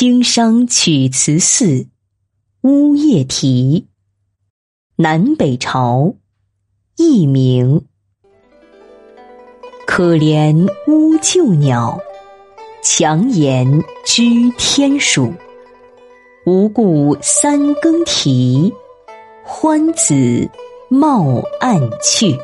经商曲词寺，乌夜啼。南北朝，佚名。可怜乌臼鸟，强言居天暑，无故三更啼，欢子冒暗去。